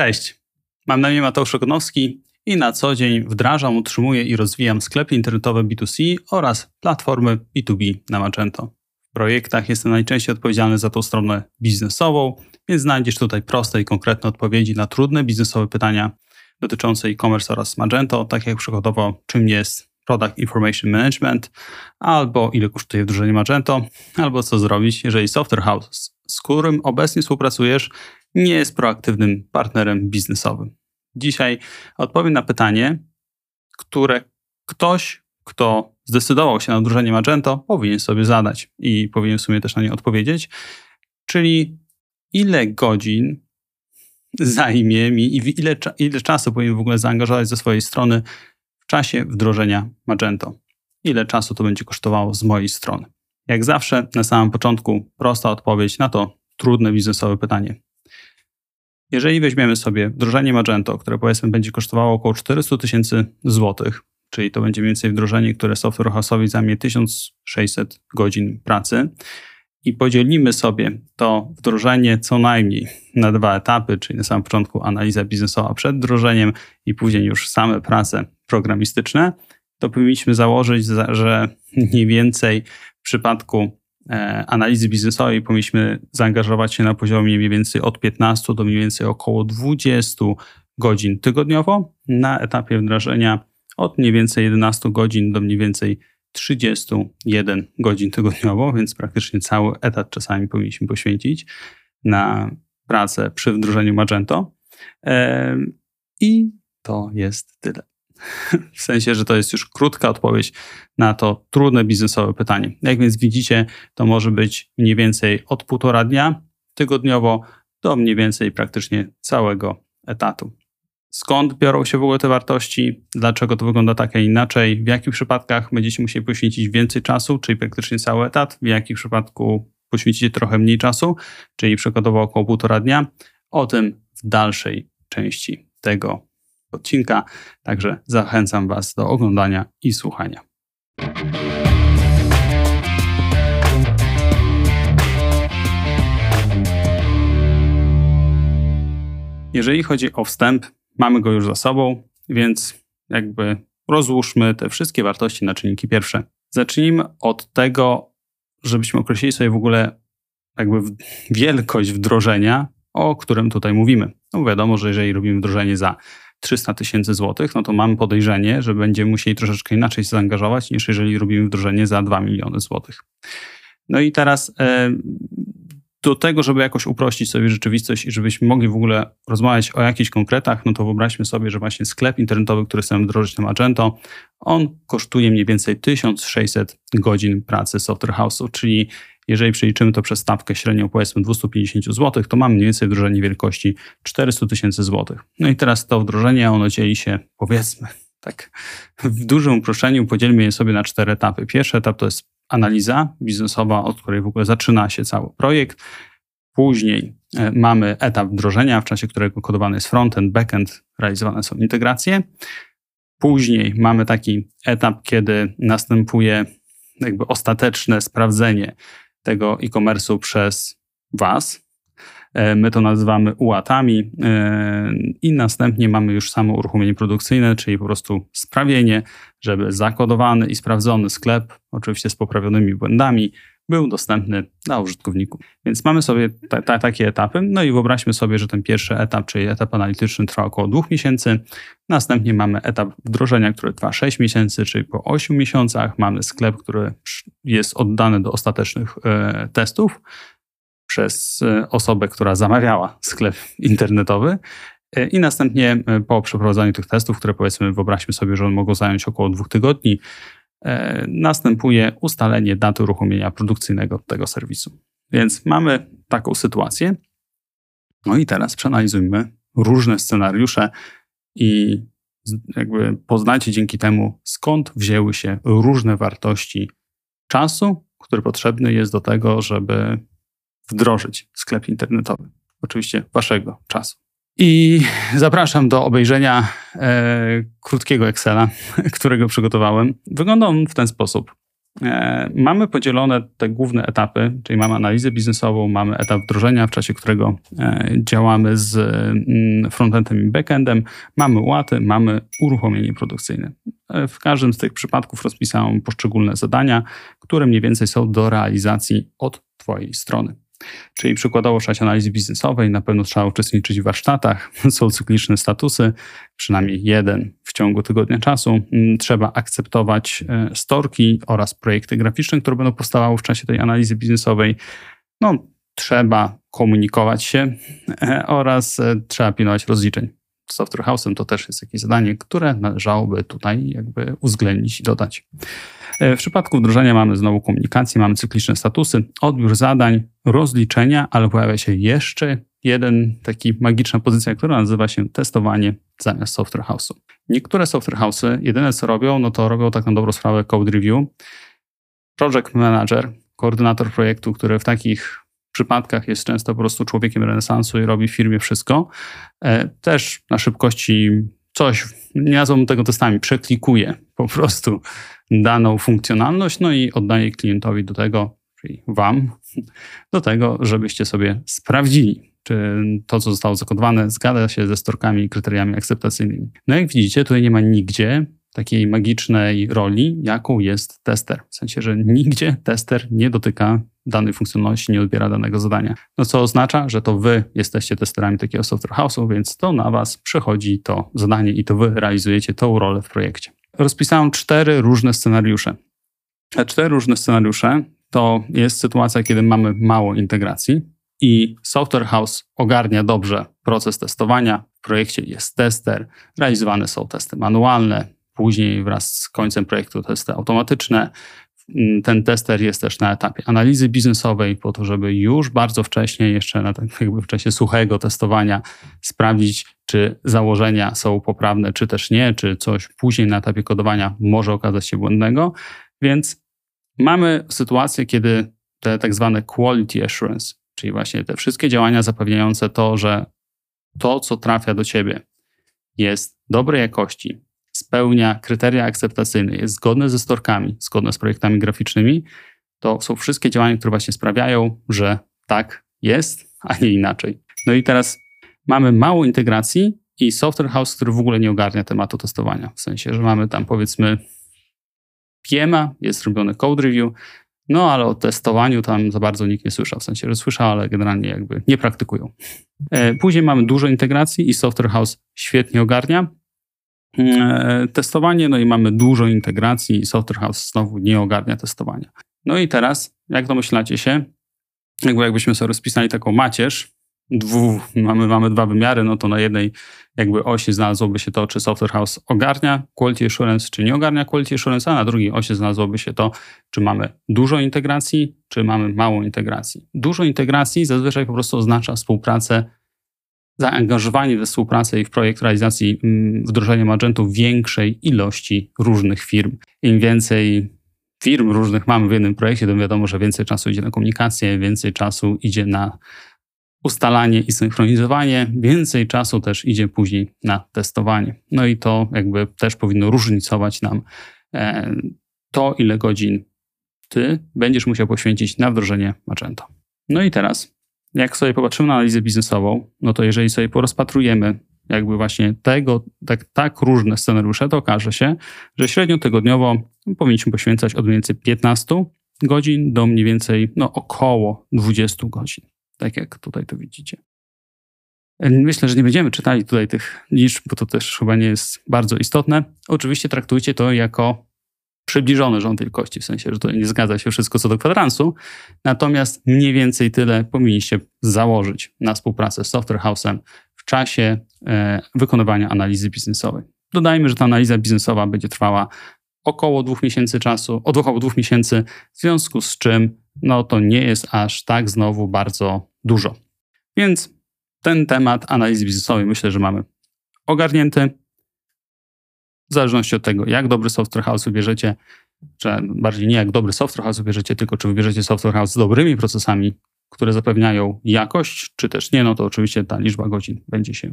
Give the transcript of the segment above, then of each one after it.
Cześć, mam na imię Mateusz Ogonowski i na co dzień wdrażam, utrzymuję i rozwijam sklepy internetowe B2C oraz platformy B2B na Magento. W projektach jestem najczęściej odpowiedzialny za tą stronę biznesową, więc znajdziesz tutaj proste i konkretne odpowiedzi na trudne biznesowe pytania dotyczące e-commerce oraz Magento, tak jak przykładowo czym jest Product Information Management, albo ile kosztuje wdrożenie Magento, albo co zrobić, jeżeli software house, z którym obecnie współpracujesz, nie jest proaktywnym partnerem biznesowym. Dzisiaj odpowiem na pytanie, które ktoś, kto zdecydował się na wdrożenie Magento, powinien sobie zadać i powinien w sumie też na nie odpowiedzieć, czyli ile godzin zajmie mi i ile, ile czasu powinien w ogóle zaangażować ze swojej strony w czasie wdrożenia Magento. Ile czasu to będzie kosztowało z mojej strony. Jak zawsze, na samym początku prosta odpowiedź na to trudne biznesowe pytanie. Jeżeli weźmiemy sobie wdrożenie Magento, które powiedzmy będzie kosztowało około 400 tysięcy złotych, czyli to będzie mniej więcej wdrożenie, które software house'owi zajmie 1600 godzin pracy i podzielimy sobie to wdrożenie co najmniej na dwa etapy, czyli na samym początku analiza biznesowa przed wdrożeniem i później już same prace programistyczne, to powinniśmy założyć, że mniej więcej w przypadku analizy biznesowej powinniśmy zaangażować się na poziomie mniej więcej od 15 do mniej więcej około 20 godzin tygodniowo, na etapie wdrażania od mniej więcej 11 godzin do mniej więcej 31 godzin tygodniowo, więc praktycznie cały etat czasami powinniśmy poświęcić na pracę przy wdrożeniu Magento. E, I to jest tyle. W sensie, że to jest już krótka odpowiedź na to trudne biznesowe pytanie. Jak więc widzicie, to może być mniej więcej od półtora dnia tygodniowo do mniej więcej praktycznie całego etatu. Skąd biorą się w ogóle te wartości? Dlaczego to wygląda tak, a inaczej? W jakich przypadkach będziecie musieli poświęcić więcej czasu, czyli praktycznie cały etat? W jakich przypadku poświęcicie trochę mniej czasu, czyli przykładowo około półtora dnia? O tym w dalszej części tego odcinka. Także zachęcam Was do oglądania i słuchania. Jeżeli chodzi o wstęp, mamy go już za sobą, więc jakby rozłóżmy te wszystkie wartości na czynniki pierwsze. Zacznijmy od tego, żebyśmy określili sobie w ogóle jakby wielkość wdrożenia, o którym tutaj mówimy. No wiadomo, że jeżeli robimy wdrożenie za 300 tysięcy złotych, no to mamy podejrzenie, że będziemy musieli troszeczkę inaczej się zaangażować, niż jeżeli robimy wdrożenie za 2 miliony złotych. No i teraz e, do tego, żeby jakoś uprościć sobie rzeczywistość i żebyśmy mogli w ogóle rozmawiać o jakichś konkretach, no to wyobraźmy sobie, że właśnie sklep internetowy, który chcemy wdrożyć na Magento, on kosztuje mniej więcej 1600 godzin pracy software house'u, czyli jeżeli przeliczymy to przez stawkę średnią powiedzmy 250 zł, to mamy mniej więcej wdrożenie wielkości 400 tysięcy złotych. No i teraz to wdrożenie, ono dzieli się powiedzmy tak w dużym uproszczeniu podzielmy je sobie na cztery etapy. Pierwszy etap to jest analiza biznesowa, od której w ogóle zaczyna się cały projekt. Później e, mamy etap wdrożenia, w czasie którego kodowany jest frontend, backend, realizowane są integracje. Później mamy taki etap, kiedy następuje jakby ostateczne sprawdzenie tego e-commerce'u przez Was. E, my to nazywamy UAT-ami e, i następnie mamy już samo uruchomienie produkcyjne, czyli po prostu sprawienie, żeby zakodowany i sprawdzony sklep, oczywiście z poprawionymi błędami, był dostępny dla użytkowników. Więc mamy sobie ta, ta, takie etapy. No i wyobraźmy sobie, że ten pierwszy etap, czyli etap analityczny, trwa około dwóch miesięcy. Następnie mamy etap wdrożenia, który trwa 6 miesięcy, czyli po 8 miesiącach mamy sklep, który jest oddany do ostatecznych e, testów przez e, osobę, która zamawiała sklep internetowy. E, I następnie po przeprowadzeniu tych testów, które powiedzmy, wyobraźmy sobie, że one mogą zająć około dwóch tygodni, następuje ustalenie daty uruchomienia produkcyjnego tego serwisu. Więc mamy taką sytuację. No i teraz przeanalizujmy różne scenariusze i jakby poznajcie dzięki temu, skąd wzięły się różne wartości czasu, który potrzebny jest do tego, żeby wdrożyć sklep internetowy. Oczywiście waszego czasu. I zapraszam do obejrzenia e, krótkiego Excela, którego przygotowałem. Wygląda on w ten sposób. E, mamy podzielone te główne etapy, czyli mamy analizę biznesową, mamy etap wdrożenia, w czasie którego e, działamy z mm, frontendem i backendem, mamy łaty, mamy uruchomienie produkcyjne. E, w każdym z tych przypadków rozpisałem poszczególne zadania, które mniej więcej są do realizacji od Twojej strony. Czyli przykładowo w czasie analizy biznesowej na pewno trzeba uczestniczyć w warsztatach, są cykliczne statusy, przynajmniej jeden w ciągu tygodnia czasu. Mm, trzeba akceptować e, storki oraz projekty graficzne, które będą powstawały w czasie tej analizy biznesowej. No, trzeba komunikować się e, oraz e, trzeba pilnować rozliczeń. Software House'em to też jest jakieś zadanie, które należałoby tutaj jakby uwzględnić i dodać. W przypadku wdrożenia mamy znowu komunikację, mamy cykliczne statusy, odbiór zadań, rozliczenia, ale pojawia się jeszcze jeden taki magiczna pozycja, która nazywa się testowanie zamiast software house'u. Niektóre software house'y jedyne co robią, no to robią tak na dobrą sprawę code review. Project manager, koordynator projektu, który w takich przypadkach jest często po prostu człowiekiem renesansu i robi w firmie wszystko, e, też na szybkości coś, nie nazwałbym tego testami, przeklikuje po prostu daną funkcjonalność, no i oddaje klientowi do tego, czyli Wam, do tego, żebyście sobie sprawdzili, czy to, co zostało zakodowane, zgadza się ze storkami i kryteriami akceptacyjnymi. No jak widzicie, tutaj nie ma nigdzie takiej magicznej roli, jaką jest tester. W sensie, że nigdzie tester nie dotyka danej funkcjonalności, nie odbiera danego zadania. No co oznacza, że to wy jesteście testerami takiego software house'u, więc to na was przechodzi to zadanie i to wy realizujecie tą rolę w projekcie. Rozpisałem cztery różne scenariusze. Te cztery różne scenariusze to jest sytuacja, kiedy mamy mało integracji i software house ogarnia dobrze proces testowania. W projekcie jest tester, realizowane są testy manualne, później wraz z końcem projektu testy automatyczne. Ten tester jest też na etapie analizy biznesowej, po to, żeby już bardzo wcześnie, jeszcze na tak jakby w czasie suchego testowania, sprawdzić, czy założenia są poprawne, czy też nie, czy coś później na etapie kodowania może okazać się błędnego. Więc mamy sytuację, kiedy te tak zwane quality assurance, czyli właśnie te wszystkie działania zapewniające to, że to, co trafia do ciebie, jest dobrej jakości, spełnia kryteria akceptacyjne, jest zgodne ze storkami, zgodne z projektami graficznymi, to są wszystkie działania, które właśnie sprawiają, że tak jest, a nie inaczej. No i teraz mamy mało integracji i software house, który w ogóle nie ogarnia tematu testowania. W sensie, że mamy tam powiedzmy PMA, jest robiony code review, no ale o testowaniu tam za bardzo nikt nie słyszał. W sensie, że słyszał, ale generalnie jakby nie praktykują. E, później mamy dużo integracji i software house świetnie ogarnia. E, testowanie, no i mamy dużo integracji i Software House znowu nie ogarnia testowania. No i teraz, jak domyślacie się, jakby jakbyśmy sobie rozpisali taką macierz, dwu, mamy, mamy dwa wymiary, no to na jednej jakby osi znalazłoby się to, czy Software House ogarnia Quality Assurance, czy nie ogarnia Quality Assurance, a na drugiej osi znalazłoby się to, czy mamy dużo integracji, czy mamy mało integracji. Dużo integracji zazwyczaj po prostu oznacza współpracę zaangażowanie we współpracę i w projekt realizacji mm, wdrożenia Magentu większej ilości różnych firm. Im więcej firm różnych mamy w jednym projekcie, to wiadomo, że więcej czasu idzie na komunikację, więcej czasu idzie na ustalanie i synchronizowanie, więcej czasu też idzie później na testowanie. No i to jakby też powinno różnicować nam e, to, ile godzin ty będziesz musiał poświęcić na wdrożenie Magento. No i teraz jak sobie popatrzymy na analizę biznesową, no to jeżeli sobie porozpatrujemy jakby właśnie tego, tak, tak różne scenariusze, to okaże się, że średnio tygodniowo powinniśmy poświęcać od mniej więcej 15 godzin do mniej więcej no, około 20 godzin, tak jak tutaj to widzicie. Myślę, że nie będziemy czytali tutaj tych liczb, bo to też chyba nie jest bardzo istotne. Oczywiście traktujcie to jako przybliżony rząd wielkości, w sensie, że to nie zgadza się wszystko co do kwadransu, natomiast mniej więcej tyle powinniście założyć na współpracę z Software House'em w czasie e, wykonywania analizy biznesowej. Dodajmy, że ta analiza biznesowa będzie trwała około dwóch miesięcy czasu, od około dwóch miesięcy, w związku z czym no to nie jest aż tak znowu bardzo dużo. Więc ten temat analizy biznesowej myślę, że mamy ogarnięty w zależności od tego, jak dobry software house wybierzecie, czy bardziej nie jak dobry software house wybierzecie, tylko czy wybierzecie software house z dobrymi procesami, które zapewniają jakość, czy też nie, no to oczywiście ta liczba godzin będzie się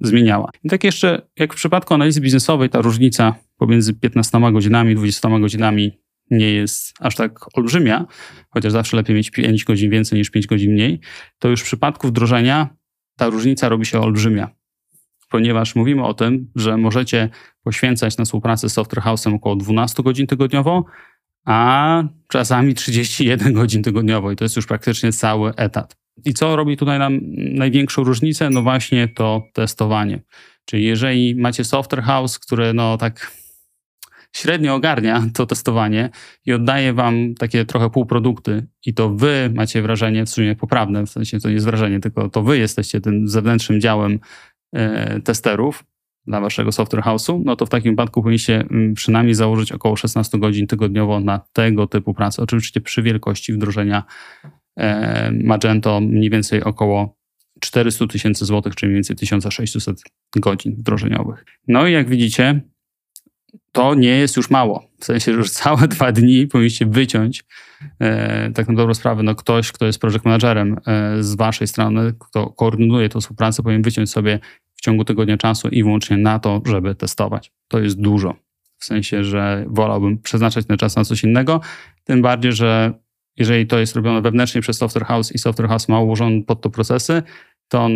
zmieniała. I tak jeszcze, jak w przypadku analizy biznesowej, ta różnica pomiędzy 15 godzinami, 20 godzinami nie jest aż tak olbrzymia, chociaż zawsze lepiej mieć 5 godzin więcej niż 5 godzin mniej, to już w przypadku wdrożenia ta różnica robi się olbrzymia. Ponieważ mówimy o tym, że możecie poświęcać na współpracę z Software House'em około 12 godzin tygodniowo, a czasami 31 godzin tygodniowo i to jest już praktycznie cały etat. I co robi tutaj nam największą różnicę? No właśnie to testowanie. Czyli jeżeli macie software house, który no tak średnio ogarnia to testowanie i oddaje wam takie trochę półprodukty i to wy macie wrażenie, w sumie poprawne, w sensie to nie jest wrażenie, tylko to wy jesteście tym zewnętrznym działem testerów dla waszego software house'u, no to w takim wypadku powinniście mm, przynajmniej założyć około 16 godzin tygodniowo na tego typu pracę. Oczywiście przy wielkości wdrożenia e, Magento mniej więcej około 400 tysięcy złotych, czyli mniej więcej 1600 godzin wdrożeniowych. No i jak widzicie, to nie jest już mało. W sensie, że już całe dwa dni powinniście wyciąć e, tak na dobrą sprawę, no ktoś, kto jest project managerem e, z waszej strony, kto koordynuje tę współpracę, powinien wyciąć sobie w ciągu tygodnia czasu i wyłącznie na to, żeby testować. To jest dużo. W sensie, że wolałbym przeznaczać ten czas na coś innego, tym bardziej, że jeżeli to jest robione wewnętrznie przez Software House i Software House ma ułożone pod to procesy, to on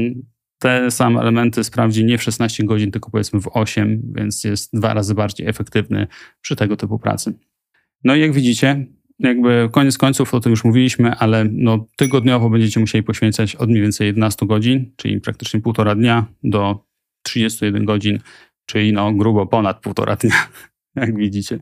te same elementy sprawdzi nie w 16 godzin, tylko powiedzmy w 8, więc jest dwa razy bardziej efektywny przy tego typu pracy. No i jak widzicie, jakby koniec końców o tym już mówiliśmy, ale no, tygodniowo będziecie musieli poświęcać od mniej więcej 11 godzin, czyli praktycznie półtora dnia do 31 godzin, czyli no grubo ponad półtora dnia, jak widzicie.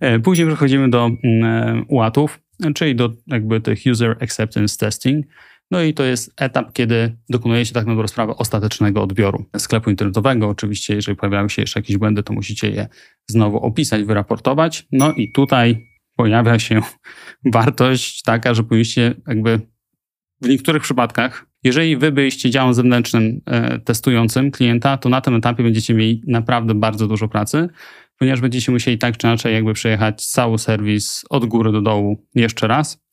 E, później przechodzimy do mm, e, UAT-ów, czyli do jakby tych User Acceptance Testing, no i to jest etap, kiedy dokonujecie tak na dobrą sprawę ostatecznego odbioru sklepu internetowego. Oczywiście, jeżeli pojawiają się jeszcze jakieś błędy, to musicie je znowu opisać, wyraportować. No i tutaj pojawia się wartość taka, że powinniście jakby w niektórych przypadkach, jeżeli wy byliście działem zewnętrznym e, testującym klienta, to na tym etapie będziecie mieli naprawdę bardzo dużo pracy, ponieważ będziecie musieli tak czy inaczej jakby przejechać cały serwis od góry do dołu jeszcze raz.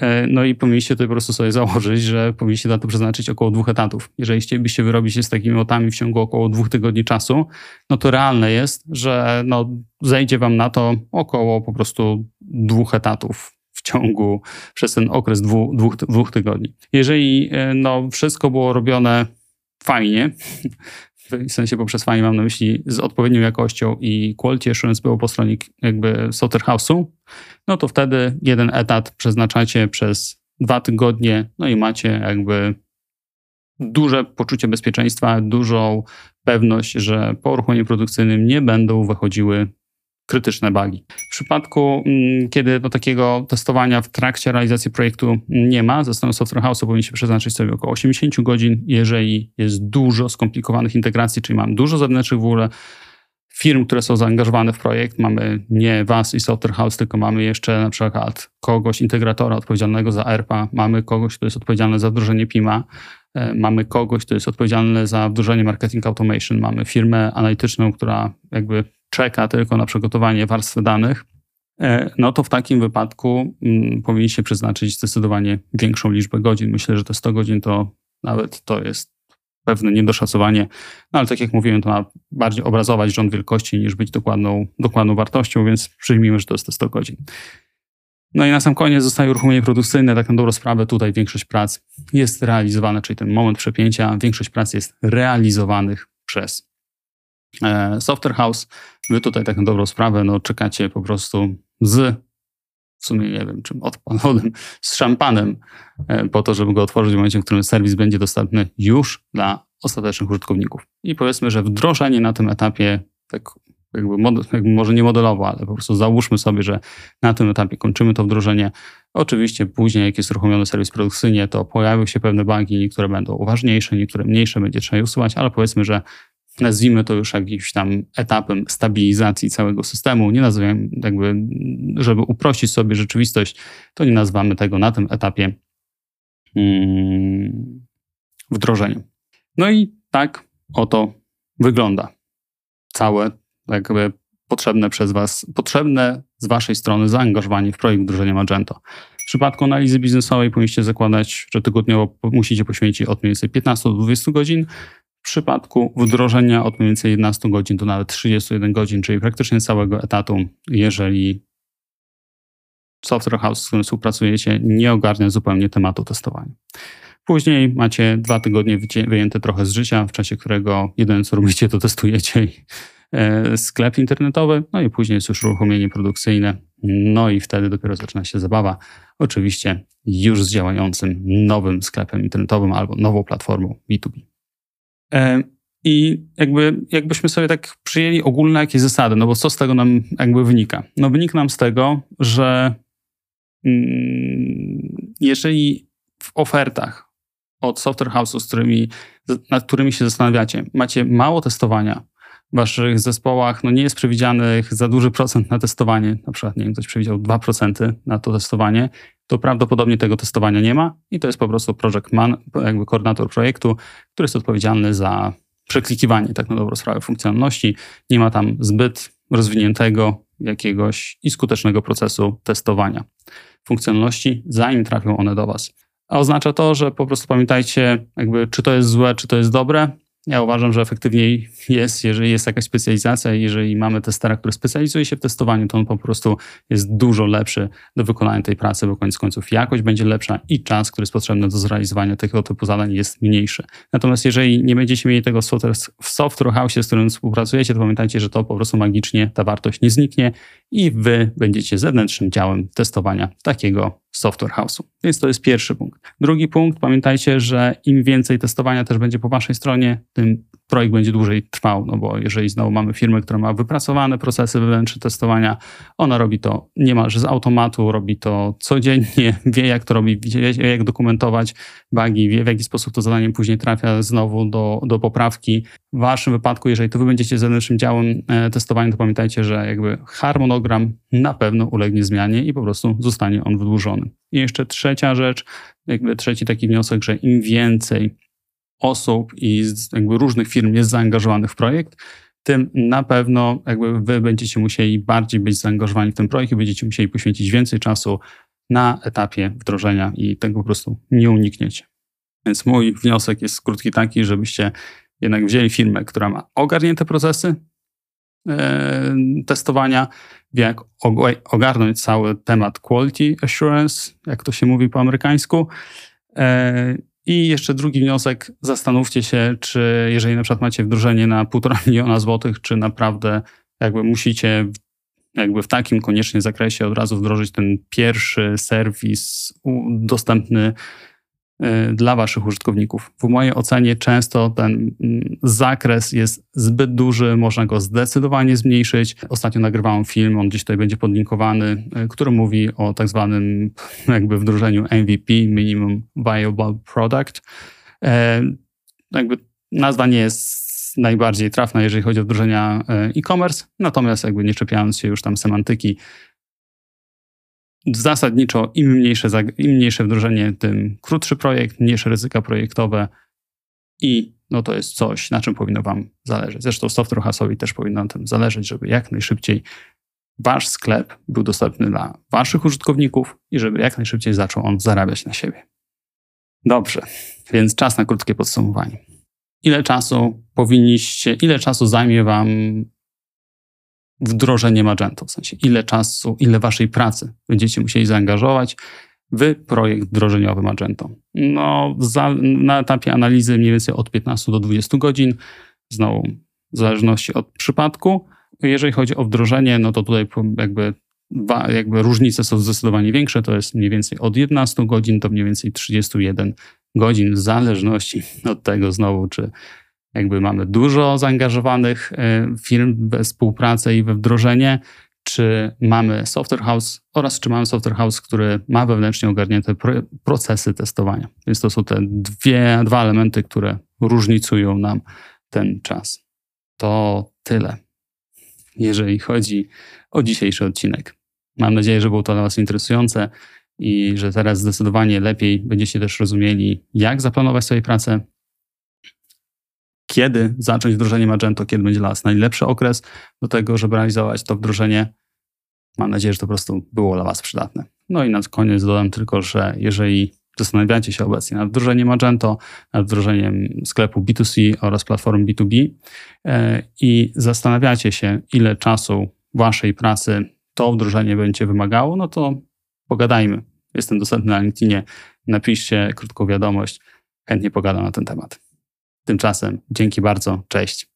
E, no i powinniście tutaj po prostu sobie założyć, że powinniście na to przeznaczyć około dwóch etatów. Jeżeli chcielibyście wyrobić się z takimi lotami w ciągu około dwóch tygodni czasu, no to realne jest, że no, zejdzie wam na to około po prostu dwóch etatów w ciągu, przez ten okres dwóch, dwóch, dwóch tygodni. Jeżeli e, no, wszystko było robione fajnie, w sensie poprzez fajnie mam na myśli z odpowiednią jakością i quality assurance było po stronie jakby Software House'u, no to wtedy jeden etat przeznaczacie przez dwa tygodnie, no i macie jakby duże poczucie bezpieczeństwa, dużą pewność, że po uruchomieniu produkcyjnym nie będą wychodziły krytyczne bugi. W przypadku, mm, kiedy do takiego testowania w trakcie realizacji projektu nie ma, ze strony Software House powinniście przeznaczyć sobie około 80 godzin. Jeżeli jest dużo skomplikowanych integracji, czyli mam dużo zewnętrznych w ogóle firm, które są zaangażowane w projekt, mamy nie was i Software House, tylko mamy jeszcze na przykład kogoś, integratora odpowiedzialnego za ERPA, mamy kogoś, kto jest odpowiedzialny za wdrożenie PIMA, e, mamy kogoś, kto jest odpowiedzialny za wdrożenie marketing automation, mamy firmę analityczną, która jakby czeka tylko na przygotowanie warstwy danych, e, no to w takim wypadku mm, powinniście przeznaczyć zdecydowanie większą liczbę godzin. Myślę, że te 100 godzin to nawet to jest pewne niedoszacowanie, no ale tak jak mówiłem, to ma bardziej obrazować rząd wielkości niż być dokładną, dokładną wartością, więc przyjmijmy, że to jest te 100 godzin. No i na sam koniec zostaje uruchomienie produkcyjne. Tak na dobrą sprawę tutaj większość prac jest realizowana, czyli ten moment przepięcia, większość prac jest realizowanych przez e, Software House. Wy tutaj tak na dobrą sprawę no, czekacie po prostu z w sumie nie wiem czym odpalonym, z szampanem e, po to, żeby go otworzyć w momencie, w którym serwis będzie dostępny już dla ostatecznych użytkowników. I powiedzmy, że wdrożenie na tym etapie, tak jakby, jakby może nie modelowo, ale po prostu załóżmy sobie, że na tym etapie kończymy to wdrożenie. Oczywiście później, jak jest uruchomiony serwis produkcyjnie, to pojawią się pewne bugi, niektóre będą ważniejsze, niektóre mniejsze, będzie trzeba je usuwać, ale powiedzmy, że nazwijmy to już jakimś tam etapem stabilizacji całego systemu. Nie nazywamy jakby, żeby uprościć sobie rzeczywistość, to nie nazywamy tego na tym etapie hmm, wdrożeniem. No i tak oto wygląda całe jakby potrzebne przez Was, potrzebne z Waszej strony zaangażowanie w projekt wdrożenia Magento. W przypadku analizy biznesowej powinniście zakładać, że tygodniowo musicie poświęcić od mniej więcej 15 do 20 godzin. W przypadku wdrożenia od mniej więcej 11 godzin do nawet 31 godzin, czyli praktycznie całego etatu, jeżeli software house, z którym współpracujecie, nie ogarnia zupełnie tematu testowania. Później macie dwa tygodnie wyjęte trochę z życia, w czasie którego jedyne co robicie, to testujecie e, sklep internetowy, no i później jest już uruchomienie produkcyjne, no i wtedy dopiero zaczyna się zabawa. Oczywiście już z działającym nowym sklepem internetowym albo nową platformą B2B. E, I jakby, jakbyśmy sobie tak przyjęli ogólne jakieś zasady, no bo co z tego nam jakby wynika? No wynika nam z tego, że mm, jeżeli w ofertach od software house'ów, z którymi, nad którymi się zastanawiacie, macie mało testowania, w waszych zespołach no nie jest przewidzianych za duży procent na testowanie, na przykład, nie wiem, ktoś przewidział 2% na to testowanie, to prawdopodobnie tego testowania nie ma i to jest po prostu project man, jakby koordynator projektu, który jest odpowiedzialny za przeklikiwanie tak na dobrą sprawę funkcjonalności. Nie ma tam zbyt rozwiniętego jakiegoś i skutecznego procesu testowania funkcjonalności, zanim trafią one do was. A oznacza to, że po prostu pamiętajcie, jakby, czy to jest złe, czy to jest dobre. Ja uważam, że efektywniej jest, jeżeli jest jakaś specjalizacja. Jeżeli mamy testera, który specjalizuje się w testowaniu, to on po prostu jest dużo lepszy do wykonania tej pracy, bo koniec końców jakość będzie lepsza i czas, który jest potrzebny do zrealizowania tego typu zadań jest mniejszy. Natomiast jeżeli nie będziecie mieli tego w software house, z którym współpracujecie, to pamiętajcie, że to po prostu magicznie ta wartość nie zniknie i wy będziecie zewnętrznym działem testowania takiego software house'u. Więc to jest pierwszy punkt. Drugi punkt, pamiętajcie, że im więcej testowania też będzie po waszej stronie, tym projekt będzie dłużej trwał, no bo jeżeli znowu mamy firmę, która ma wypracowane procesy wewnętrzne testowania, ona robi to niemalże z automatu, robi to codziennie, wie jak to robi, wie jak dokumentować bugi, wie w jaki sposób to zadanie później trafia znowu do, do poprawki. W waszym wypadku, jeżeli to wy będziecie zewnętrznym działem e, testowania, to pamiętajcie, że jakby harmonogram na pewno ulegnie zmianie i po prostu zostanie on wydłużony. I jeszcze trzecia rzecz, jakby trzeci taki wniosek, że im więcej osób i jakby różnych firm jest zaangażowanych w projekt, tym na pewno jakby wy będziecie musieli bardziej być zaangażowani w ten projekt i będziecie musieli poświęcić więcej czasu na etapie wdrożenia i tego po prostu nie unikniecie. Więc mój wniosek jest krótki taki, żebyście jednak wzięli firmę, która ma ogarnięte procesy e, testowania, jak ogarnąć cały temat quality assurance, jak to się mówi po amerykańsku, e, i jeszcze drugi wniosek, zastanówcie się, czy jeżeli na przykład macie wdrożenie na półtora miliona złotych, czy naprawdę jakby musicie jakby w takim koniecznie zakresie od razu wdrożyć ten pierwszy serwis dostępny dla Waszych użytkowników. W mojej ocenie często ten mm, zakres jest zbyt duży, można go zdecydowanie zmniejszyć. Ostatnio nagrywałem film, on gdzieś tutaj będzie podlinkowany, y, który mówi o tak zwanym jakby wdrożeniu MVP, Minimum Viable Product. E, jakby nazwa nie jest najbardziej trafna, jeżeli chodzi o wdrożenia e, e-commerce, natomiast jakby nie czepiając się już tam semantyki, zasadniczo im mniejsze, im mniejsze wdrożenie, tym krótszy projekt, mniejsze ryzyka projektowe i no to jest coś, na czym powinno Wam zależeć. Zresztą software hasowi też powinno na tym zależeć, żeby jak najszybciej Wasz sklep był dostępny dla Waszych użytkowników i żeby jak najszybciej zaczął on zarabiać na siebie. Dobrze, więc czas na krótkie podsumowanie. Ile czasu powinniście, ile czasu zajmie Wam wdrożenie Magento, w sensie ile czasu, ile waszej pracy będziecie musieli zaangażować w projekt wdrożeniowy Magento. No, za, na etapie analizy mniej więcej od 15 do 20 godzin, znowu w zależności od przypadku. Jeżeli chodzi o wdrożenie, no to tutaj jakby, jakby różnice są zdecydowanie większe, to jest mniej więcej od 11 godzin do mniej więcej 31 godzin, w zależności od tego znowu, czy jakby mamy dużo zaangażowanych e, firm we współpracę i we wdrożenie, czy mamy software house oraz czy mamy software house, który ma wewnętrznie ogarnięte procesy testowania. Więc to są te dwie, dwa elementy, które różnicują nam ten czas. To tyle, jeżeli chodzi o dzisiejszy odcinek. Mam nadzieję, że było to dla Was interesujące i że teraz zdecydowanie lepiej będziecie też rozumieli, jak zaplanować sobie pracę, kiedy zacząć wdrożenie Magento, kiedy będzie dla nas najlepszy okres do tego, żeby realizować to wdrożenie. Mam nadzieję, że to po prostu było dla Was przydatne. No i na koniec dodam tylko, że jeżeli zastanawiacie się obecnie nad wdrożeniem Magento, nad wdrożeniem sklepu B2C oraz platform B2B e, i zastanawiacie się, ile czasu Waszej pracy to wdrożenie będzie wymagało, no to pogadajmy. Jestem dostępny na LinkedInie. Napiszcie krótką wiadomość. Chętnie pogadam na ten temat. Tymczasem dzięki bardzo. Cześć.